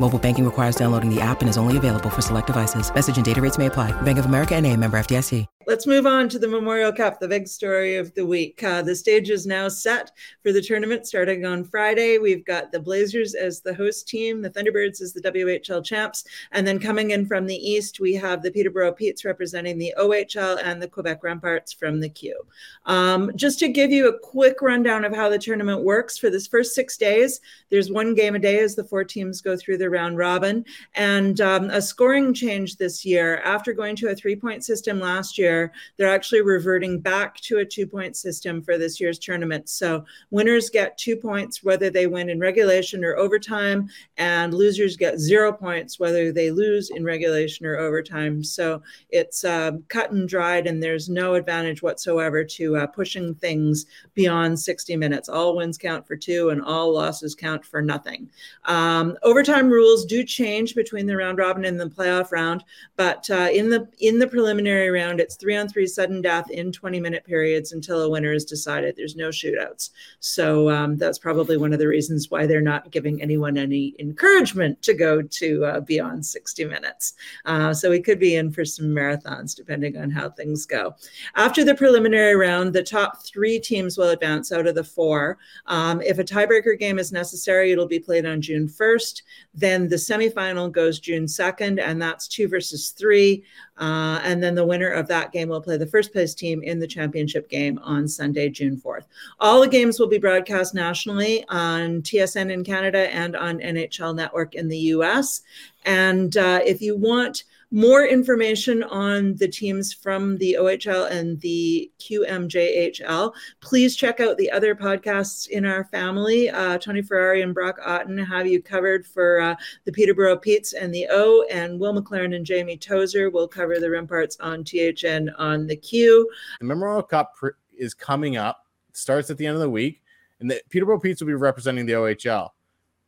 Mobile banking requires downloading the app and is only available for select devices. Message and data rates may apply. Bank of America and a member FDIC. Let's move on to the Memorial Cup, the big story of the week. Uh, the stage is now set for the tournament starting on Friday. We've got the Blazers as the host team, the Thunderbirds as the WHL champs, and then coming in from the east, we have the Peterborough Petes representing the OHL and the Quebec Remparts from the Q. Um, just to give you a quick rundown of how the tournament works for this first six days, there's one game a day as the four teams go through the round robin, and um, a scoring change this year after going to a three point system last year year, they're actually reverting back to a two point system for this year's tournament. So winners get two points whether they win in regulation or overtime, and losers get zero points whether they lose in regulation or overtime. So it's uh, cut and dried, and there's no advantage whatsoever to uh, pushing things beyond 60 minutes. All wins count for two, and all losses count for nothing. Um, overtime rules do change between the round robin and the playoff round, but uh, in the in the preliminary round, it's three on three sudden death in 20 minute periods until a winner is decided. There's no shootouts. So um, that's probably one of the reasons why they're not giving anyone any encouragement to go to uh, beyond 60 minutes. Uh, so we could be in for some marathons depending on how things go. After the preliminary round, the top three teams will advance out of the four. Um, if a tiebreaker game is necessary, it'll be played on June 1st. Then the semifinal goes June 2nd, and that's two versus three. Uh, and then the winner of that game will play the first place team in the championship game on Sunday, June 4th. All the games will be broadcast nationally on TSN in Canada and on NHL Network in the US. And uh, if you want more information on the teams from the OHL and the QMJHL, please check out the other podcasts in our family. Uh, Tony Ferrari and Brock Otten have you covered for uh, the Peterborough Petes and the O, and Will MacLaren and Jamie Tozer will cover the Remparts on THN on the Q. The Memorial Cup is coming up, starts at the end of the week, and the Peterborough Petes will be representing the OHL.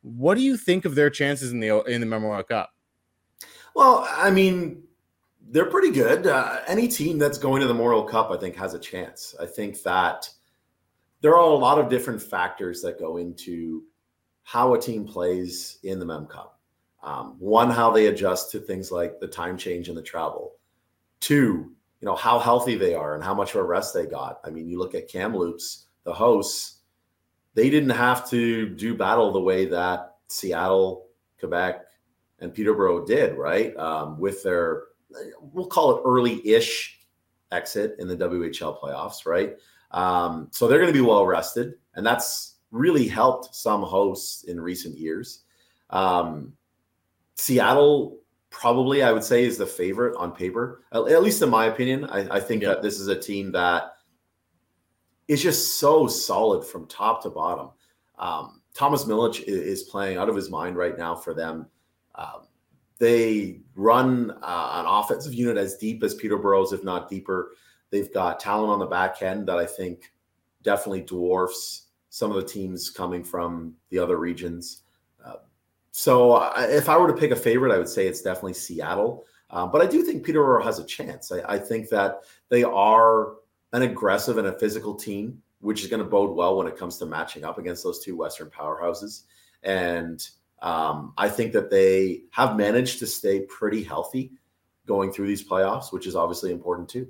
What do you think of their chances in the in the Memorial Cup? Well, I mean, they're pretty good. Uh, any team that's going to the Memorial Cup, I think, has a chance. I think that there are a lot of different factors that go into how a team plays in the Mem Cup. Um, one, how they adjust to things like the time change and the travel. Two, you know, how healthy they are and how much of a rest they got. I mean, you look at Kamloops, the hosts, they didn't have to do battle the way that Seattle, Quebec, and Peterborough did, right? Um, with their, we'll call it early ish exit in the WHL playoffs, right? Um, so they're going to be well rested. And that's really helped some hosts in recent years. Um, Seattle, probably, I would say, is the favorite on paper, at, at least in my opinion. I, I think yeah. that this is a team that is just so solid from top to bottom. Um, Thomas Milic is playing out of his mind right now for them. Um, they run uh, an offensive unit as deep as Peterborough's, if not deeper. They've got talent on the back end that I think definitely dwarfs some of the teams coming from the other regions. Uh, so uh, if I were to pick a favorite, I would say it's definitely Seattle. Uh, but I do think Peterborough has a chance. I, I, think that they are an aggressive and a physical team, which is going to bode well when it comes to matching up against those two Western powerhouses. And um, I think that they have managed to stay pretty healthy going through these playoffs, which is obviously important too.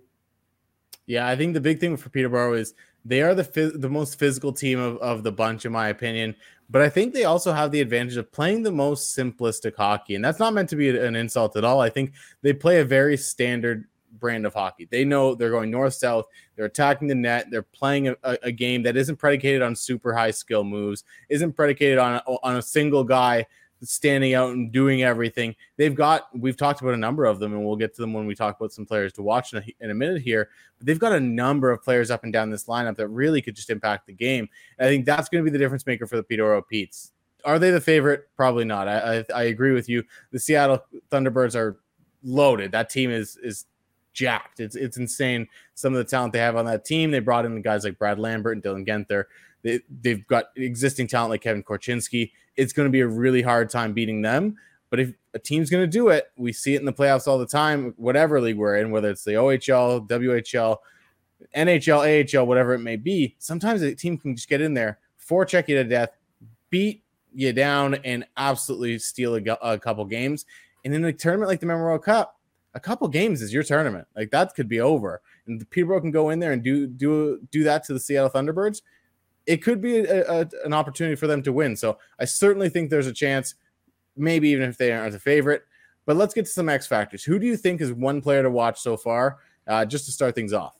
Yeah, I think the big thing for Peterborough is they are the the most physical team of, of the bunch, in my opinion. But I think they also have the advantage of playing the most simplistic hockey, and that's not meant to be an insult at all. I think they play a very standard brand of hockey. They know they're going north south. They're attacking the net. They're playing a, a, game that isn't predicated on super high skill moves. Isn't predicated on a, on a single guy standing out and doing everything. They've got. We've talked about a number of them, and we'll get to them when we talk about some players to watch in a, in a minute here. But they've got a number of players up and down this lineup that really could just impact the game. And I think that's going to be the difference maker for the Peterborough Petes. Are they the favorite? Probably not. I, I, I agree with you. The Seattle Thunderbirds are loaded. That team is is jacked. It's it's insane. Some of the talent they have on that team. They brought in guys like Brad Lambert and Dylan Guenther. They, they've got existing talent like Kevin Korchinski. It's going to be a really hard time beating them. But if a team's going to do it, we see it in the playoffs all the time, whatever league we're in, whether it's the OHL, WHL, NHL, AHL, whatever it may be. Sometimes a team can just get in there, forecheck you to death, beat you down, and absolutely steal a, a couple games. And in a tournament like the Memorial Cup, a couple games is your tournament. Like that could be over, and Peterborough can go in there and do do do that to the Seattle Thunderbirds. It could be a, a, an opportunity for them to win. So I certainly think there's a chance, maybe even if they aren't the favorite. But let's get to some X factors. Who do you think is one player to watch so far, uh, just to start things off?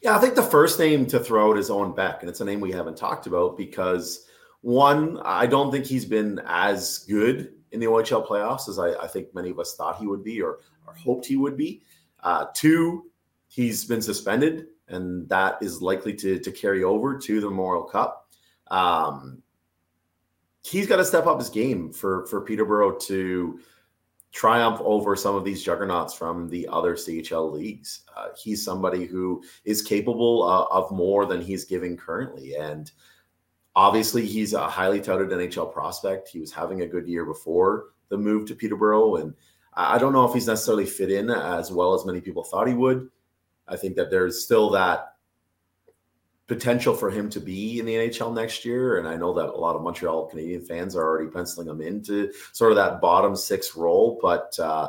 Yeah, I think the first name to throw out is Owen Beck, and it's a name we haven't talked about because one, I don't think he's been as good in the OHL playoffs as I, I think many of us thought he would be or, or hoped he would be. Uh, two, he's been suspended, and that is likely to, to carry over to the Memorial Cup. Um, he's got to step up his game for for Peterborough to triumph over some of these juggernauts from the other CHL leagues. Uh, he's somebody who is capable uh, of more than he's giving currently, and Obviously, he's a highly touted NHL prospect. He was having a good year before the move to Peterborough, and I don't know if he's necessarily fit in as well as many people thought he would. I think that there's still that potential for him to be in the NHL next year, and I know that a lot of Montreal Canadian fans are already penciling him into sort of that bottom six role. But uh,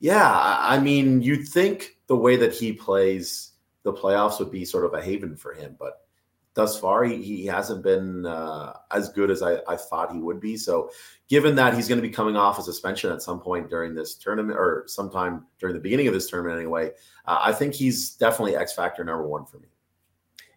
yeah, I mean, you'd think the way that he plays the playoffs would be sort of a haven for him, but thus far, he, he hasn't been uh, as good as I, I thought he would be. So, given that he's going to be coming off a suspension at some point during this tournament or sometime during the beginning of this tournament, anyway, uh, I think he's definitely X factor number one for me.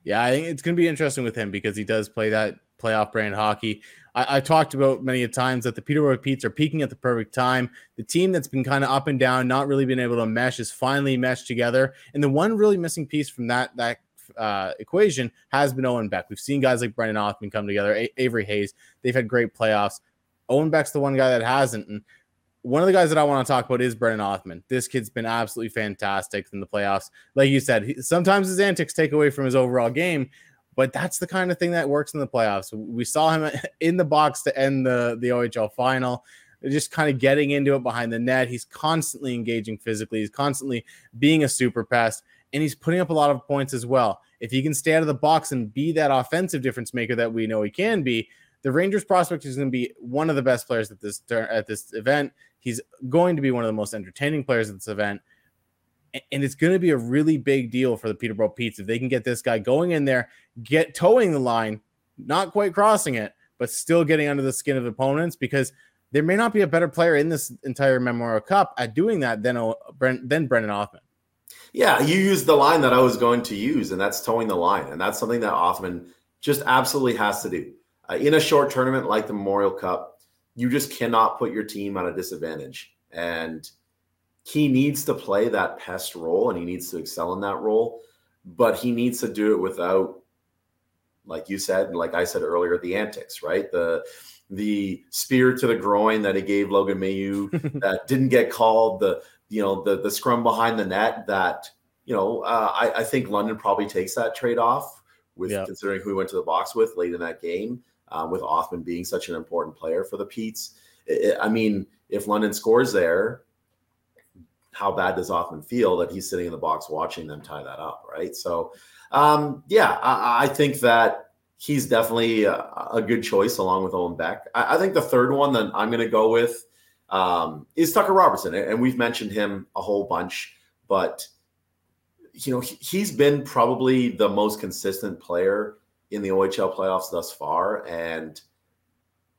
Yeah, I think it's going to be interesting with him because he does play that playoff brand hockey. I, I talked about many a times that the Peterborough Petes are peaking at the perfect time. The team that's been kind of up and down, not really been able to mesh, is finally meshed together. And the one really missing piece from that that uh, equation has been Owen Beck. We've seen guys like Brennan Othmann come together, A- Avery Hayes. They've had great playoffs. Owen Beck's the one guy that hasn't. And one of the guys that I want to talk about is Brennan Othmann. This kid's been absolutely fantastic in the playoffs. Like you said, he, sometimes his antics take away from his overall game, but that's the kind of thing that works in the playoffs. We saw him in the box to end the, the OHL final just kind of getting into it behind the net. He's constantly engaging physically. He's constantly being a super pest and he's putting up a lot of points as well. If he can stay out of the box and be that offensive difference maker that we know he can be, the Rangers prospect is going to be one of the best players at this at this event. He's going to be one of the most entertaining players at this event. And it's going to be a really big deal for the Peterborough Petes if they can get this guy going in there, get towing the line, not quite crossing it, but still getting under the skin of opponents because there may not be a better player in this entire Memorial Cup at doing that than, than Brennan Othmann. Yeah, you used the line that I was going to use, and that's towing the line. And that's something that Othmann just absolutely has to do. Uh, in a short tournament like the Memorial Cup, you just cannot put your team at a disadvantage. And he needs to play that pest role and he needs to excel in that role, but he needs to do it without, like you said, and like I said earlier, the antics, right? The the spear to the groin that he gave Logan Mailloux that didn't get called, the you know the the scrum behind the net that you know uh, I, I, think London probably takes that trade off with yeah. considering who he went to the box with late in that game um, with Othmann being such an important player for the. It, I mean, if London scores there, how bad does Othmann feel that he's sitting in the box watching them tie that up, right? So, um, yeah, I, I, think that he's definitely a, a, good choice along with Owen Beck. I, I think the third one that I'm going to go with um, is Tucker Robertson, and we've mentioned him a whole bunch, but you know he's been probably the most consistent player in the OHL playoffs thus far, and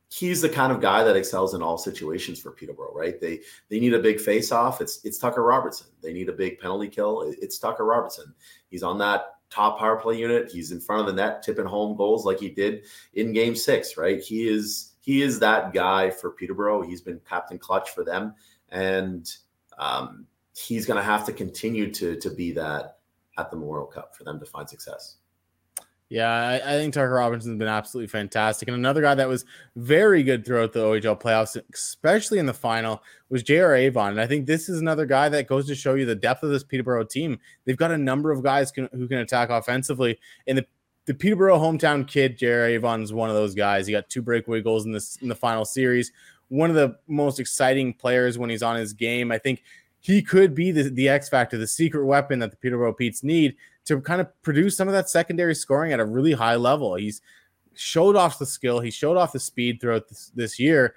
he's the kind of guy that excels in all situations for Peterborough. Right? They they need a big face off. It's it's Tucker Robertson. They need a big penalty kill. It's Tucker Robertson. He's on that top power play unit. He's in front of the net, tipping home goals like he did in Game Six. Right? He is he is that guy for Peterborough. He's been captain clutch for them, and um, he's going to have to continue to to be that at the Memorial Cup for them to find success. Yeah, I, I, think Tucker Robinson's been absolutely fantastic. And another guy that was very good throughout the OHL playoffs, especially in the final, was J.R. Avon. And I think this is another guy that goes to show you the depth of this Peterborough team. They've got a number of guys can, who can attack offensively. And the, the Peterborough hometown kid, J.R. Avon, is one of those guys. He got two breakaway goals in this in the final series. One of the most exciting players when he's on his game. I think he could be the, the X factor, the secret weapon that the Peterborough Petes need to kind of produce some of that secondary scoring at a really high level. He's showed off the skill, he showed off the speed throughout this, this year.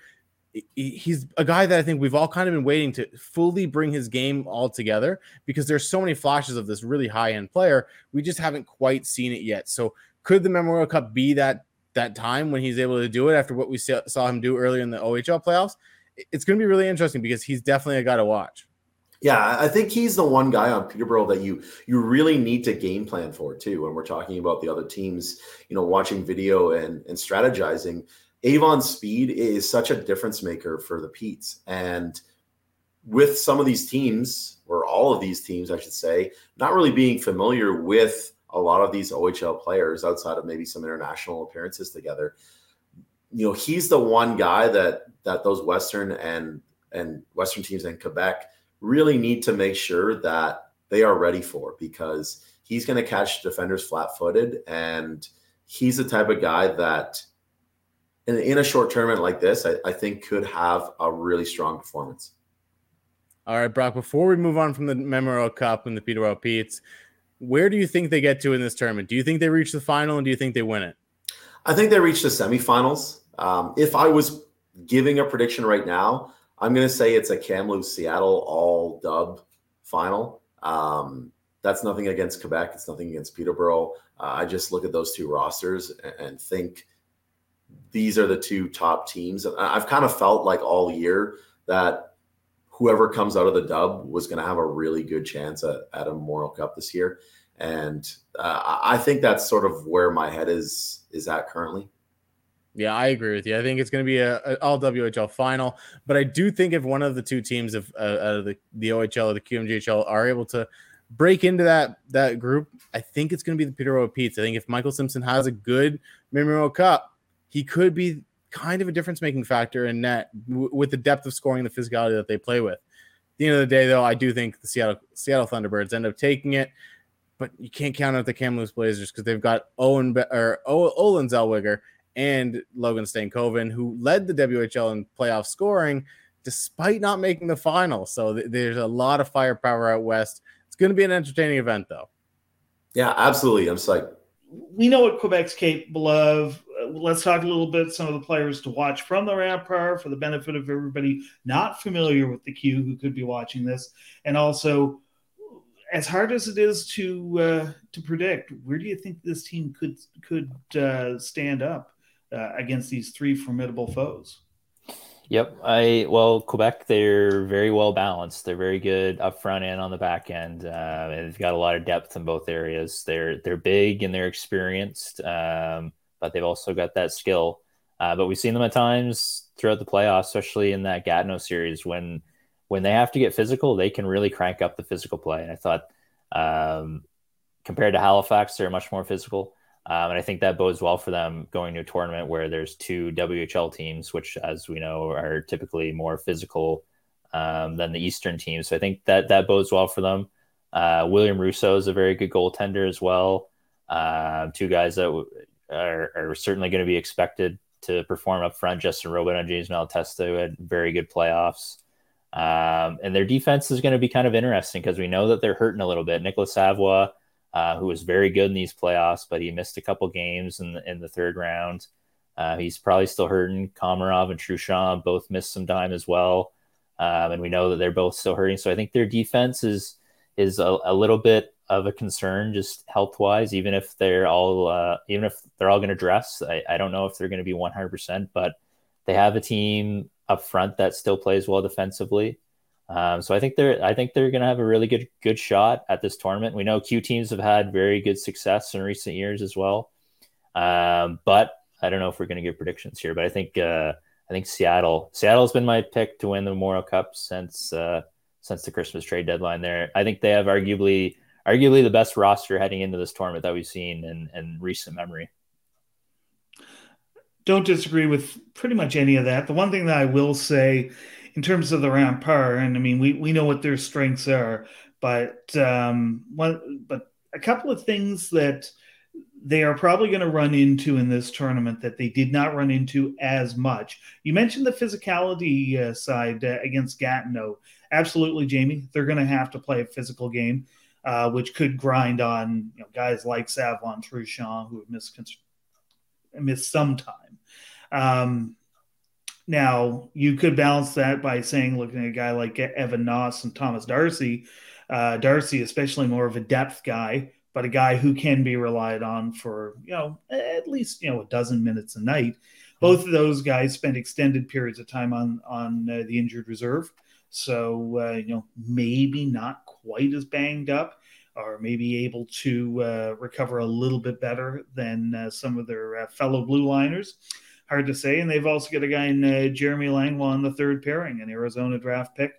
He's a guy that I think we've all kind of been waiting to fully bring his game all together because there's so many flashes of this really high end player. We just haven't quite seen it yet. So, could the Memorial Cup be that that time when he's able to do it after what we saw him do earlier in the OHL playoffs? It's going to be really interesting because he's definitely a guy to watch. Yeah, I think he's the one guy on Peterborough that you you really need to game plan for too. When we're talking about the other teams, you know, watching video and and strategizing, Avon's speed is such a difference maker for the Petes. And with some of these teams, or all of these teams, I should say, not really being familiar with a lot of these OHL players outside of maybe some international appearances together, you know, he's the one guy that that those Western and and Western teams in Quebec really need to make sure that they are ready for because he's going to catch defenders flat footed. And he's the type of guy that, in, in a short tournament like this, I, I think could have a really strong performance. All right, Brock, before we move on from the Memorial Cup and the Peterborough Petes, where do you think they get to in this tournament? Do you think they reach the final and do you think they win it? I think they reach the semifinals. Um, if I was giving a prediction right now, I'm going to say it's a Kamloops Seattle all dub final. Um, that's nothing against Quebec. It's nothing against Peterborough. Uh, I just look at those two rosters and, and, think these are the two top teams. I've kind of felt like all year that whoever comes out of the dub was going to have a really good chance at, at a Memorial Cup this year. And uh, I think that's sort of where my head is is at currently. Yeah, I agree with you. I think it's going to be a, a, all WHL final, but I do think if one of the two teams of uh, the the OHL or the QMJHL are able to break into that that group, I think it's going to be the Peterborough Petes. I think if Michael Simpson has a good Memorial Cup, he could be kind of a difference making factor in net w- with the depth of scoring, the physicality that they play with. At the end of the day, though, I do think the Seattle Seattle Thunderbirds end up taking it, but you can't count out the Kamloops Blazers because they've got Owen Be- or o- Olen Zellweger and Logan Stankoven, who led the WHL in playoff scoring despite not making the final. So th- there's a lot of firepower out west. It's going to be an entertaining event, though. Yeah, absolutely. I'm psyched. We know what Quebec's capable of. Let's talk a little bit some of the players to watch from the Rampart for the benefit of everybody not familiar with the Q who could be watching this, and also as hard as it is to uh, to predict, where do you think this team could could uh, stand up? uh, against these three formidable foes. Yep. I well, Quebec, they're very well balanced. They're very good up front and on the back end. Uh, and they've got a lot of depth in both areas. They're they're big and they're experienced, um, but they've also got that skill. Uh, but we've seen them at times throughout the playoffs, especially in that Gatineau series, when when they have to get physical, they can really crank up the physical play. And I thought um, compared to Halifax, they're much more physical. Um, and I think that bodes well for them going to a tournament where there's two WHL teams, which, as we know, are typically more physical um, than the Eastern teams. So I think that that bodes well for them. Uh, William Rousseau is a very good goaltender as well. Uh, two guys that are, are certainly going to be expected to perform up front. Justin Robin and James Malatesta had very good playoffs. Um, and their defense is going to be kind of interesting because we know that they're hurting a little bit. Nicolas Savoie uh, who was very good in these playoffs, but he missed a couple games in the, in the third round. Uh, he's probably still hurting. Komarov and Truchon both missed some time as well, um, and we know that they're both still hurting. So I think their defense is is a, a little bit of a concern, just health wise. Even if they're all uh, even if they're all going to dress, I, I don't know if they're going to be one hundred percent, but they have a team up front that still plays well defensively. Um, so I think they're I think they're going to have a really good good shot at this tournament. We know Q teams have had very good success in recent years as well, um, but I don't know if we're going to give predictions here. But I think uh, I think Seattle Seattle's been my pick to win the Memorial Cup since uh, since the Christmas trade deadline. There, I think they have arguably arguably the best roster heading into this tournament that we've seen in, in recent memory. Don't disagree with pretty much any of that. The one thing that I will say in terms of the Rempart, and I mean, we, we know what their strengths are, but um, one, but a couple of things that they are probably going to run into in this tournament that they did not run into as much. You mentioned the physicality uh, side uh, against Gatineau. Absolutely, Jamie. They're going to have to play a physical game, uh, which could grind on you know, guys like Savon Truchon who have missed, missed some time. Um, now, you could balance that by saying, looking at a guy like Evan Nause and Thomas Darcy. Uh, Darcy, especially more of a depth guy but a guy who can be relied on for you know at least you know a dozen minutes a night. Both of those guys spent extended periods of time on on uh, the injured reserve, so uh, you know maybe not quite as banged up, or maybe able to uh, recover a little bit better than uh, some of their uh, fellow blue liners. Hard to say, and they've also got a guy in uh, Jeremy Langlois on the third pairing, an Arizona draft pick,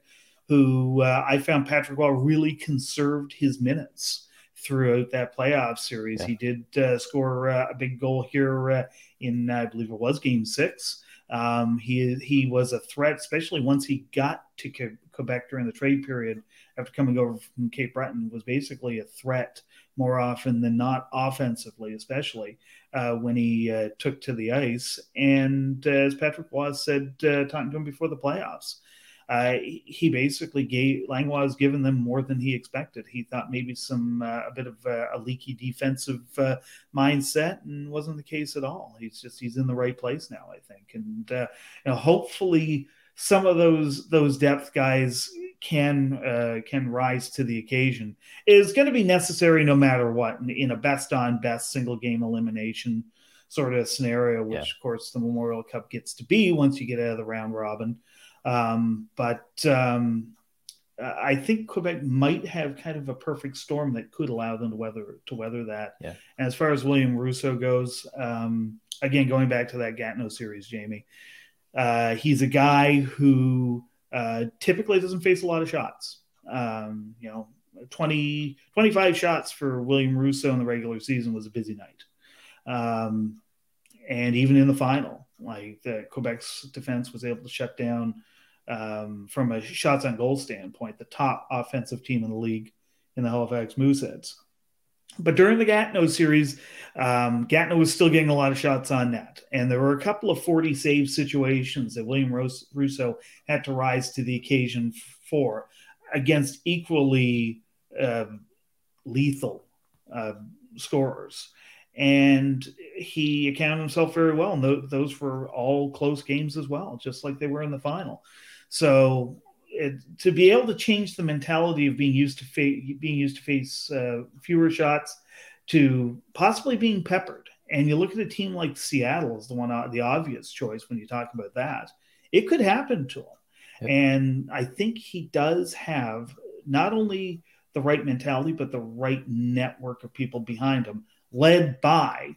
who I found Patrick Roy really conserved his minutes throughout that playoff series. Yeah. He did uh, score uh, a big goal here uh, in, I believe it was Game Six. Um, he he was a threat, especially once he got to Quebec during the trade period after coming over from Cape Breton. Was basically a threat more often than not, offensively, especially uh, when he uh, took to the ice. And uh, as Patrick was said, talking to him before the playoffs uh, he basically gave Langlois has given them more than he expected. He thought maybe some uh, a bit of a, a leaky defensive uh, mindset, and wasn't the case at all. He's just he's in the right place now, I think, and uh, you know, hopefully some of those those depth guys can uh, can rise to the occasion. Is going to be necessary no matter what in, in a best on best single game elimination sort of scenario, which yeah. of course the Memorial Cup gets to be once you get out of the round robin. Um, but um, I think Quebec might have kind of a perfect storm that could allow them to weather to weather that. Yeah. And as far as William Rousseau goes, um, again going back to that Gatineau series, Jamie, uh, he's a guy who uh, typically doesn't face a lot of shots. Um, you know, 20, 25 shots for William Rousseau in the regular season was a busy night. Um, and even in the final, like the Quebec's defense was able to shut down um, from a shots on goal standpoint, the top offensive team in the league in the Halifax Mooseheads. But during the Gatineau series, um, Gatineau was still getting a lot of shots on net. And there were a couple of 40 save situations that William Rousseau had to rise to the occasion for against equally uh, lethal uh, scorers and he accounted himself very well. And th- those were all close games as well, just like they were in the final. So it, to be able to change the mentality of being used to fa- being used to face uh, fewer shots to possibly being peppered, and you look at a team like Seattle as the one uh, the obvious choice when you talk about that. It could happen to him, yep. and I think he does have not only the right mentality but the right network of people behind him led by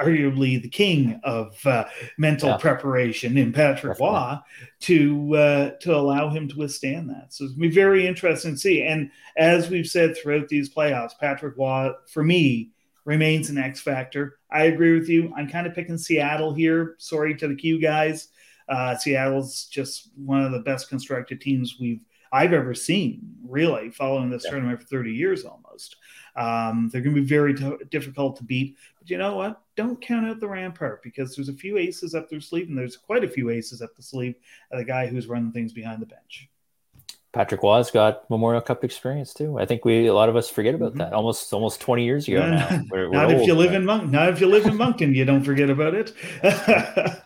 arguably the king of uh, mental yeah. preparation in Patrick Roy to uh, to allow him to withstand that. So it's be very interesting to see. And as we've said throughout these playoffs, Patrick Roy, for me, remains an X factor. I agree with you. I'm kind of picking Seattle here. Sorry to the Q guys. Uh, Seattle's just one of the best constructed teams we've I've ever seen, really, following this yeah. tournament for 30 years almost. Um, they're going to be very t- difficult to beat. But you know what? Don't count out the Rampart because there's a few aces up their sleeve, and there's quite a few aces up the sleeve of the guy who's running things behind the bench. Patrick Roy's got Memorial Cup experience too. I think we a lot of us forget about mm-hmm. that. Almost almost 20 years ago now. We're, we're not old, if you live in Monk, not if you live in Moncton, you don't forget about it.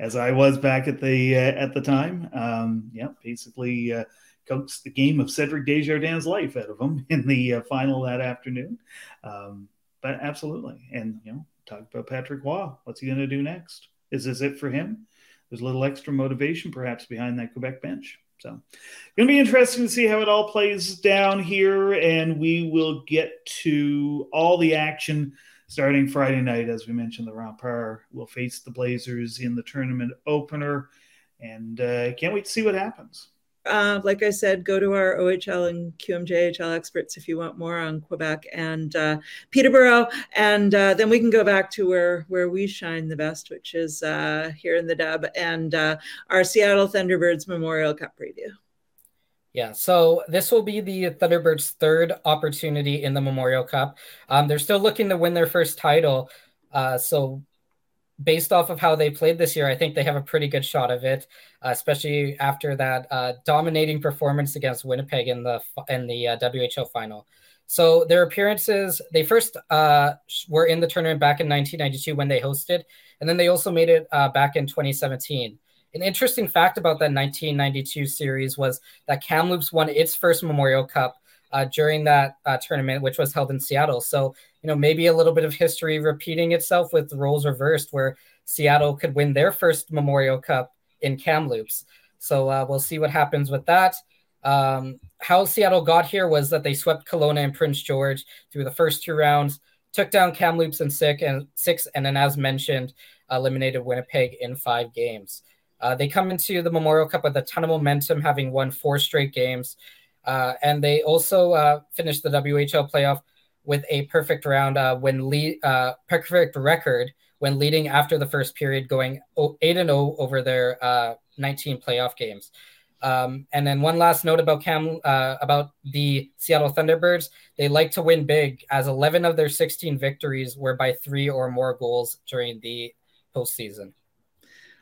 As I was back at the uh, at the time, um, yeah, basically uh, coaxed the game of Cedric Desjardins' life out of him in the uh, final that afternoon. Um, but absolutely, and you know, talk about Patrick Roy. What's he going to do next? Is this it for him? There's a little extra motivation perhaps behind that Quebec bench. So, going to be interesting to see how it all plays down here, and we will get to all the action starting Friday night. As we mentioned, the Rempart will face the Blazers in the tournament opener, and uh, can't wait to see what happens. Uh, like I said, go to our OHL and QMJHL experts if you want more on Quebec and uh, Peterborough, and uh, then we can go back to where where we shine the best, which is uh, here in the Dub and uh, our Seattle Thunderbirds Memorial Cup preview. Yeah, so this will be the Thunderbirds' third opportunity in the Memorial Cup. Um, they're still looking to win their first title. Uh, so based off of how they played this year, I think they have a pretty good shot of it, uh, especially after that uh, dominating performance against Winnipeg in the in the uh, WHL final. So their appearances, they first uh, were in the tournament back in 1992 when they hosted, and then they also made it uh, back in 2017. An interesting fact about that 1992 series was that Kamloops won its first Memorial Cup uh, during that tournament, which was held in Seattle. So you know, maybe a little bit of history repeating itself with roles reversed, where Seattle could win their first Memorial Cup in Kamloops. So uh, we'll see what happens with that. Um, how Seattle got here was that they swept Kelowna and Prince George through the first two rounds, took down Kamloops in six, and six, and then as mentioned, eliminated Winnipeg in five games. Uh, they come into the Memorial Cup with a ton of momentum, having won four straight games, uh, and they also uh, finished the WHL playoff with a perfect round uh, when lead uh, perfect record when leading after the first period, going 8 and 0 over their uh, 19 playoff games. Um, and then one last note about Cam uh, about the Seattle Thunderbirds. They like to win big, as 11 of their 16 victories were by three or more goals during the postseason.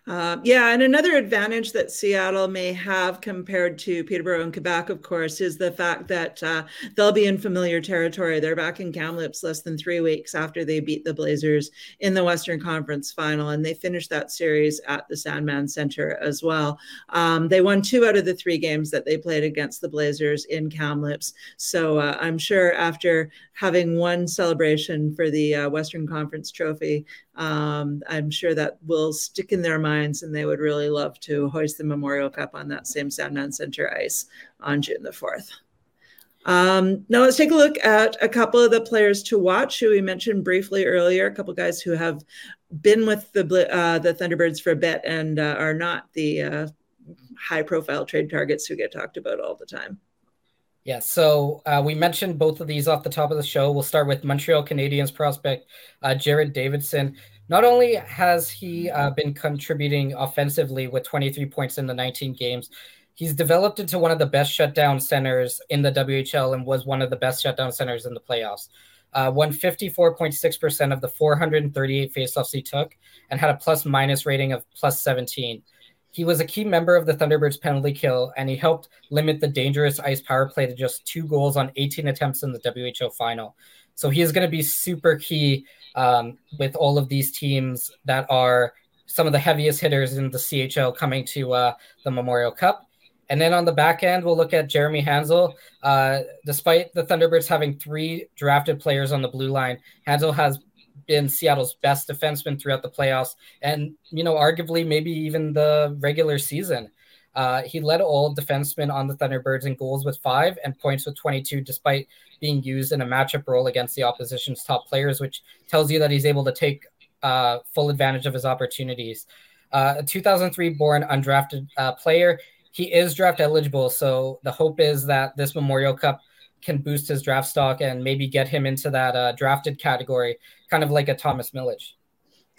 Uh, yeah, and another advantage that Seattle may have compared to Peterborough and Quebec, of course, is the fact that uh, they'll be in familiar territory. They're back in Kamloops less than three weeks after they beat the Blazers in the Western Conference Final, and they finished that series at the Sandman Center as well. Um, they won two out of the three games that they played against the Blazers in Kamloops. So uh, I'm sure after having one celebration for the uh, Western Conference Trophy, um, I'm sure that will stick in their minds, and they would really love to hoist the Memorial Cup on that same Sandman Center ice on June the 4th. Um, now let's take a look at a couple of the players to watch who we mentioned briefly earlier. A couple guys who have been with the uh, the Thunderbirds for a bit and uh, are not the uh, high profile trade targets who get talked about all the time. Yeah, so uh, we mentioned both of these off the top of the show. We'll start with Montreal Canadiens prospect uh, Jared Davidson. Not only has he uh, been contributing offensively with 23 points in the 19 games, he's developed into one of the best shutdown centers in the WHL and was one of the best shutdown centers in the playoffs. Uh, won 54.6% of the 438 faceoffs he took and had a plus minus rating of plus 17. He was a key member of the Thunderbirds penalty kill, and he helped limit the dangerous ice power play to just two goals on 18 attempts in the WHL final. So he is going to be super key um, with all of these teams that are some of the heaviest hitters in the CHL coming to uh, the Memorial Cup. And then on the back end, we'll look at Jeremy Hanzel. Uh, despite the Thunderbirds having three drafted players on the blue line, Hanzel has been Seattle's best defenseman throughout the playoffs, and you know, arguably maybe even the regular season. Uh, he led all defensemen on the Thunderbirds in goals with five and points with 22, despite being used in a matchup role against the opposition's top players, which tells you that he's able to take uh, full advantage of his opportunities. Uh, a 2003 born undrafted uh, player, he is draft eligible. So the hope is that this Memorial Cup can boost his draft stock and maybe get him into that uh, drafted category, kind of like a Thomas Milic.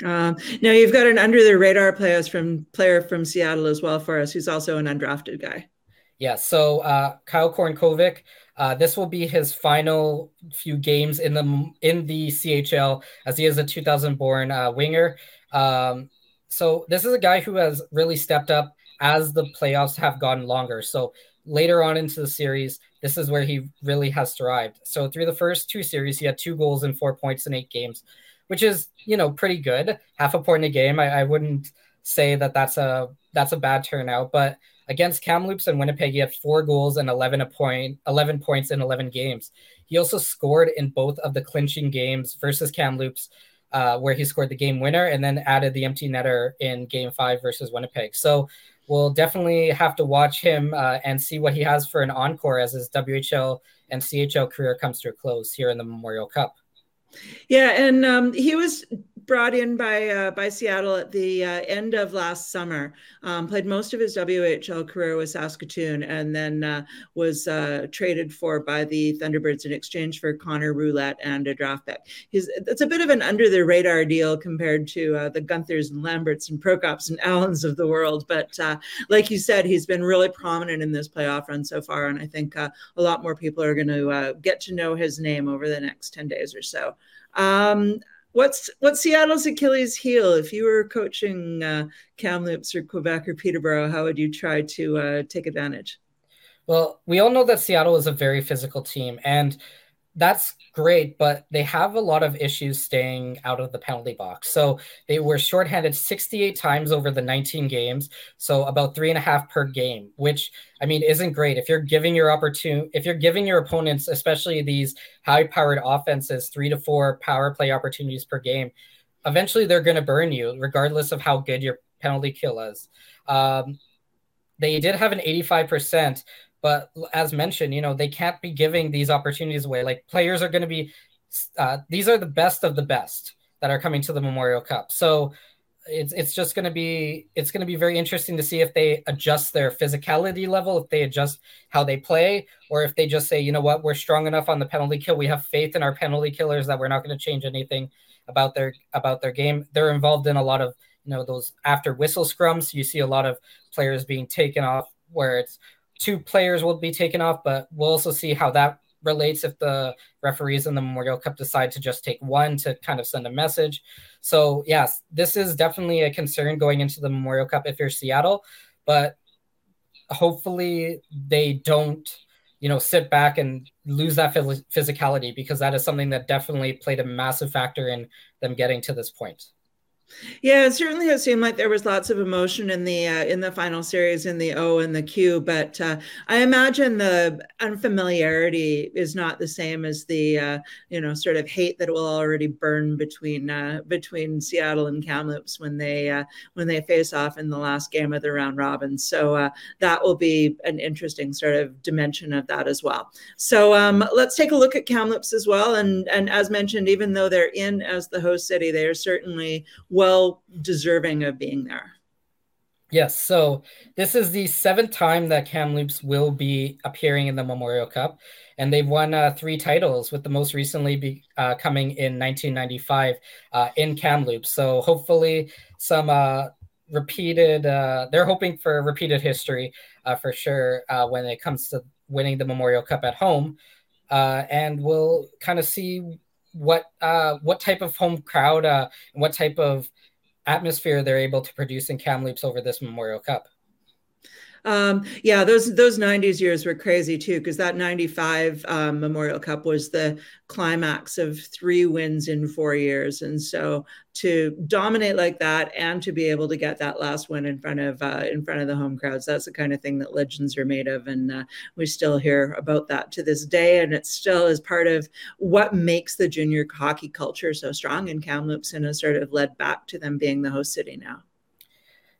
Um, now you've got an under the radar player from player from Seattle as well for us, who's also an undrafted guy. Yeah. So uh, Kyle Crnkovic, uh, this will be his final few games in the in the CHL as he is a 2000 born uh, winger. Um, so this is a guy who has really stepped up as the playoffs have gotten longer. So later on into the series, this is where he really has thrived. So through the first two series, he had two goals and four points in eight games, which is you know pretty good. Half a point a game. I, I wouldn't say that that's a that's a bad turnout, but against Kamloops and Winnipeg, he had four goals and 11 a point, 11 points in 11 games. He also scored in both of the clinching games versus Kamloops, uh, where he scored the game winner and then added the empty netter in game five versus Winnipeg. So we'll definitely have to watch him uh, and see what he has for an encore as his WHL and CHL career comes to a close here in the Memorial Cup. Yeah, and um, he was brought in by uh, by Seattle at the uh, end of last summer. Um, played most of his WHL career with Saskatoon, and then uh, was uh, traded for by the Thunderbirds in exchange for Connor Roulette and a draft pick. He's it's a bit of an under the radar deal compared to uh, the Guenthers and Lamberts and Prokops and Allans of the world. But uh, like you said, he's been really prominent in this playoff run so far, and I think a lot more people are going to get to know his name over the next ten days or so. Um, what's what's Seattle's Achilles heel? If you were coaching uh, Kamloops or Quebec or Peterborough, how would you try to uh, take advantage? Well, we all know that Seattle is a very physical team, and that's great, but they have a lot of issues staying out of the penalty box. So they were shorthanded 68 times over the 19 games, so about three and a half per game, which I mean isn't great. If you're giving your opportune, if you're giving your opponents, especially these high-powered offenses, three to four power play opportunities per game, eventually they're going to burn you, regardless of how good your penalty kill is. Um, they did have an 85%, but as mentioned, you know, they can't be giving these opportunities away. Like players are going to be, uh, these are the best of the best that are coming to the Memorial Cup. So it's it's just going to be it's going to be very interesting to see if they adjust their physicality level, if they adjust how they play, or if they just say, you know what, we're strong enough on the penalty kill. We have faith in our penalty killers that we're not going to change anything about their about their game. They're involved in a lot of you know those after whistle scrums. You see a lot of players being taken off where it's two players will be taken off, but we'll also see how that relates if the referees in the Memorial Cup decide to just take one to kind of send a message. So, yes, this is definitely a concern going into the Memorial Cup if you're Seattle, but hopefully they don't, you know, sit back and lose that physicality because that is something that definitely played a massive factor in them getting to this point. Yeah, it certainly has seemed like there was lots of emotion in the uh, in the final series in the O and the Q, but uh, I imagine the unfamiliarity is not the same as the uh, you know sort of hate that will already burn between uh, between Seattle and Kamloops when they uh, when they face off in the last game of the round robin. So uh, that will be an interesting sort of dimension of that as well. So um, let's take a look at Kamloops as well, and and as mentioned, even though they're in as the host city, they are certainly well deserving of being there. Yes, so this is the seventh time that Kamloops will be appearing in the Memorial Cup, and they've won uh, three titles, with the most recently be, uh, coming in 1995 uh, in Kamloops. So hopefully, some uh, repeated. Uh, they're hoping for repeated history uh, for sure when it comes to winning the Memorial Cup at home, and we'll kind of see what uh, what type of home crowd uh, and what type of atmosphere they're able to produce in Kamloops over this Memorial Cup. Um, yeah, those those '90s years were crazy too, because that '95 um, Memorial Cup was the climax of three wins in four years, and so to dominate like that and to be able to get that last win in front of uh, in front of the home crowds, that's the kind of thing that legends are made of, and uh, we still hear about that to this day, and it still is part of what makes the junior hockey culture so strong. In Kamloops, and has sort of led back to them being the host city now.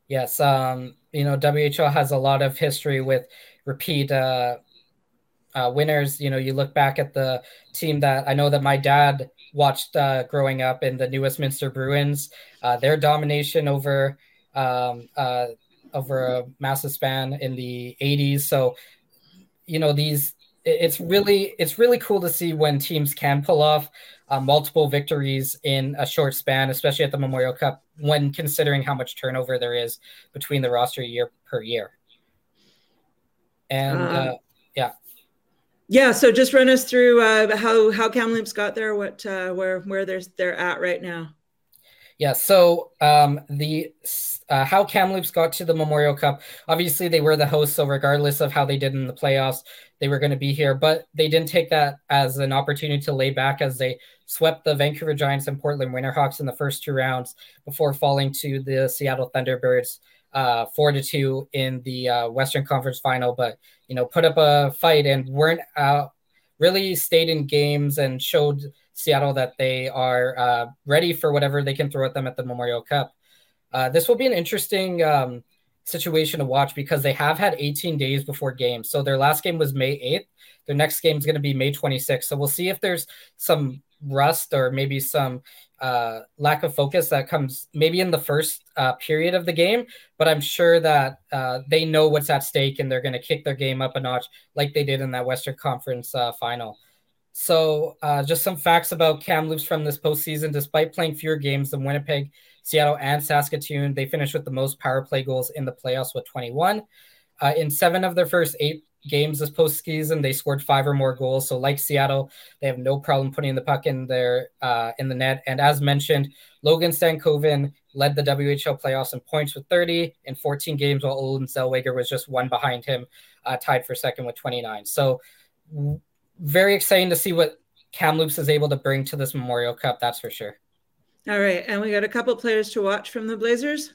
Yes, um, you know, WHL has a lot of history with repeat uh, uh, winners. You know, you look back at the team that I know that my dad watched uh, growing up in the New Westminster Bruins. Uh, their domination over um, uh, over a massive span in the '80s. So, you know, these it's really it's really cool to see when teams can pull off uh, multiple victories in a short span, especially at the Memorial Cup, when considering how much turnover there is between the roster year per year. And uh, uh, yeah, yeah. So just run us through uh, how how Kamloops got there, what uh, where where they're they're at right now. Yeah. So um, the uh, how Kamloops got to the Memorial Cup. Obviously, they were the hosts, so regardless of how they did in the playoffs, they were going to be here. But they didn't take that as an opportunity to lay back as they swept the Vancouver Giants and Portland Winterhawks in the first two rounds before falling to the Seattle Thunderbirds uh, four to two in the uh, Western Conference Final. But you know, put up a fight and weren't uh, really stayed in games and showed Seattle that they are uh, ready for whatever they can throw at them at the Memorial Cup. Uh, this will be an interesting um, situation to watch because they have had 18 days before games. So their last game was May 8th. Their next game is going to be May 26th. So we'll see if there's some rust or maybe some uh, lack of focus that comes maybe in the first uh, period of the game, but I'm sure that uh, they know what's at stake and they're going to kick their game up a notch like they did in that Western Conference uh, final. So, uh, just some facts about Kamloops from this postseason. Despite playing fewer games than Winnipeg, Seattle, and Saskatoon, they finished with the most power play goals in the playoffs with 21. Uh, in seven of their first eight games this postseason, they scored five or more goals. So, like Seattle, they have no problem putting the puck in their uh, in the net. And as mentioned, Logan Stankoven led the WHL playoffs in points with 30 in 14 games, while Olen Zellweger was just one behind him, uh, tied for second with 29. So, very exciting to see what Kamloops is able to bring to this Memorial Cup. That's for sure. All right, and we got a couple players to watch from the Blazers.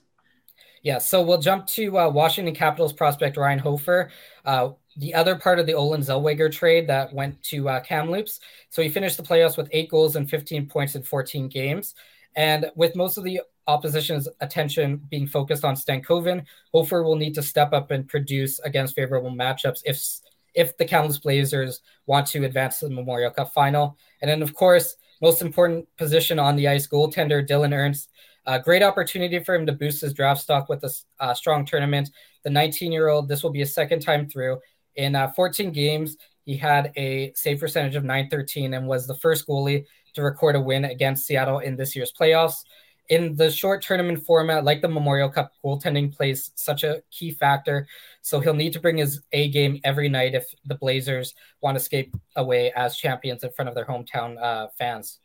Yeah, so we'll jump to uh, Washington Capitals prospect Ryan Hofer. Uh, the other part of the Olen Zellweger trade that went to uh, Kamloops. So he finished the playoffs with eight goals and 15 points in 14 games. And with most of the opposition's attention being focused on Stankoven, Hofer will need to step up and produce against favorable matchups if if the Kamloops Blazers want to advance to the Memorial Cup final. And then, of course, most important position on the ice, goaltender Dylan Ernst. A great opportunity for him to boost his draft stock with a uh, strong tournament. The 19 year old, this will be a second time through. In uh, 14 games, he had a save percentage of 913 and was the first goalie to record a win against Seattle in this year's playoffs. In the short tournament format, like the Memorial Cup, goaltending plays such a key factor. So he'll need to bring his A game every night if the Blazers want to escape away as champions in front of their hometown uh, fans.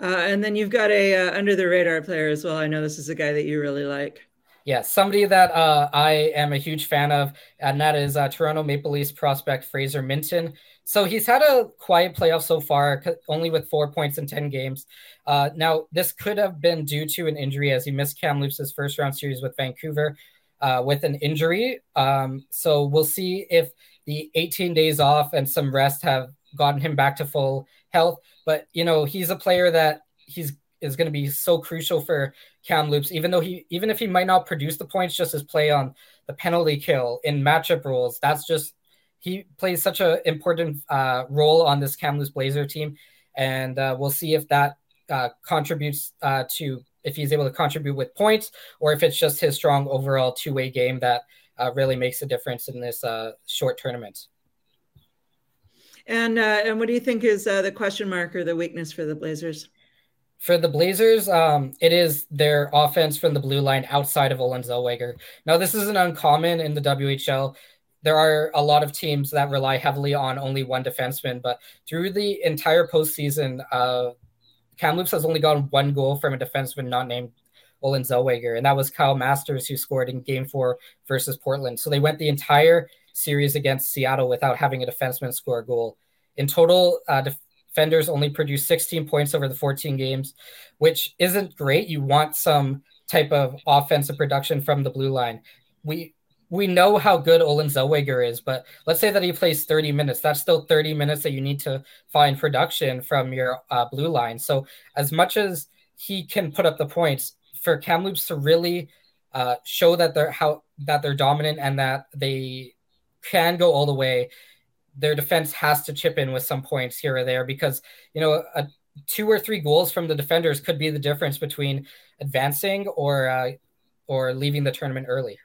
Uh, and then you've got a uh, under the radar player as well. I know this is a guy that you really like. Yeah, somebody that uh, I am a huge fan of, and that is uh, Toronto Maple Leafs prospect Fraser Minten. So he's had a quiet playoff so far, only with four points in 10 games. Uh, now, this could have been due to an injury as he missed Kamloops' first round series with Vancouver uh, with an injury. Um, so we'll see if the 18 days off and some rest have gotten him back to full health. But, you know, he's a player that he's is going to be so crucial for Kamloops, even though he, even if he might not produce the points, just his play on the penalty kill in matchup rules, that's just, he plays such an important uh, role on this Kamloops Blazer team. And uh, we'll see if that uh, contributes uh, to, if he's able to contribute with points or if it's just his strong overall two way game that uh, really makes a difference in this uh, short tournament. And and what do you think is the question mark or the weakness for the Blazers? For the Blazers, um, it is their offense from the blue line outside of Olen Zellweger. Now, this isn't uncommon in the WHL. There are a lot of teams that rely heavily on only one defenseman, but through the entire postseason, uh, Kamloops has only gotten one goal from a defenseman not named Olen Zellweger, and that was Kyle Masters who scored in Game Four versus Portland. So they went the entire series against Seattle without having a defenseman score a goal. In total, uh, def- Fenders only produced 16 points over the 14 games, which isn't great. You want some type of offensive production from the blue line. We we know how good Olen Zellweger is, but let's say that he plays 30 minutes. That's still 30 minutes that you need to find production from your uh, blue line. So as much as he can put up the points for Kamloops to really uh, show that they're how that they're dominant and that they can go all the way their defense has to chip in with some points here or there because you know a, two or three goals from the defenders could be the difference between advancing or uh, or leaving the tournament early.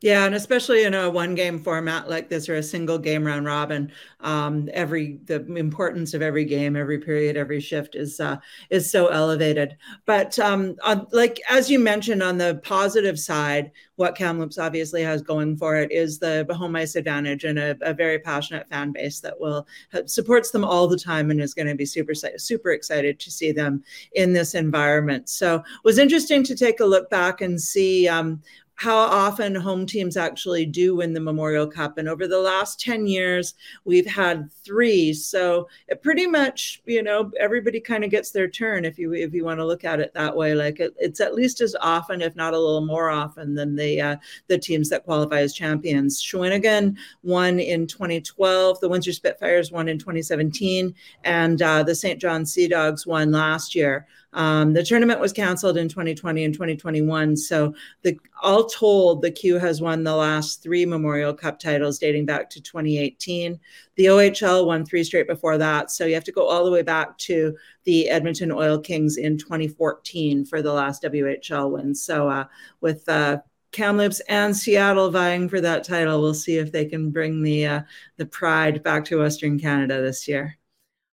Yeah, and especially in a one game format like this or a single game round robin, um, every the importance of every game, every period, every shift is uh, is so elevated. But um, like as you mentioned, on the positive side, what Kamloops obviously has going for it is the home ice advantage and a, a very passionate fan base that will supports them all the time and is going to be super super excited to see them in this environment. So it was interesting to take a look back and see um, how often home teams actually do win the Memorial Cup. And over the last 10 years, we've had three. So it pretty much, you know, everybody kind of gets their turn if you if you want to look at it that way. Like it, it's at least as often, if not a little more often, than the uh, the teams that qualify as champions. Shawinigan won in 2012. The Windsor Spitfires won in 2017, and uh, the St. John Sea Dogs won last year. Um, the tournament was canceled in 2020 and 2021. So the all told, the Q has won the last three Memorial Cup titles dating back to 2018. The OHL won three straight before that. So you have to go all the way back to the Edmonton Oil Kings in 2014 for the last WHL win. So uh, with uh, Kamloops and Seattle vying for that title, we'll see if they can bring the uh, the pride back to Western Canada this year.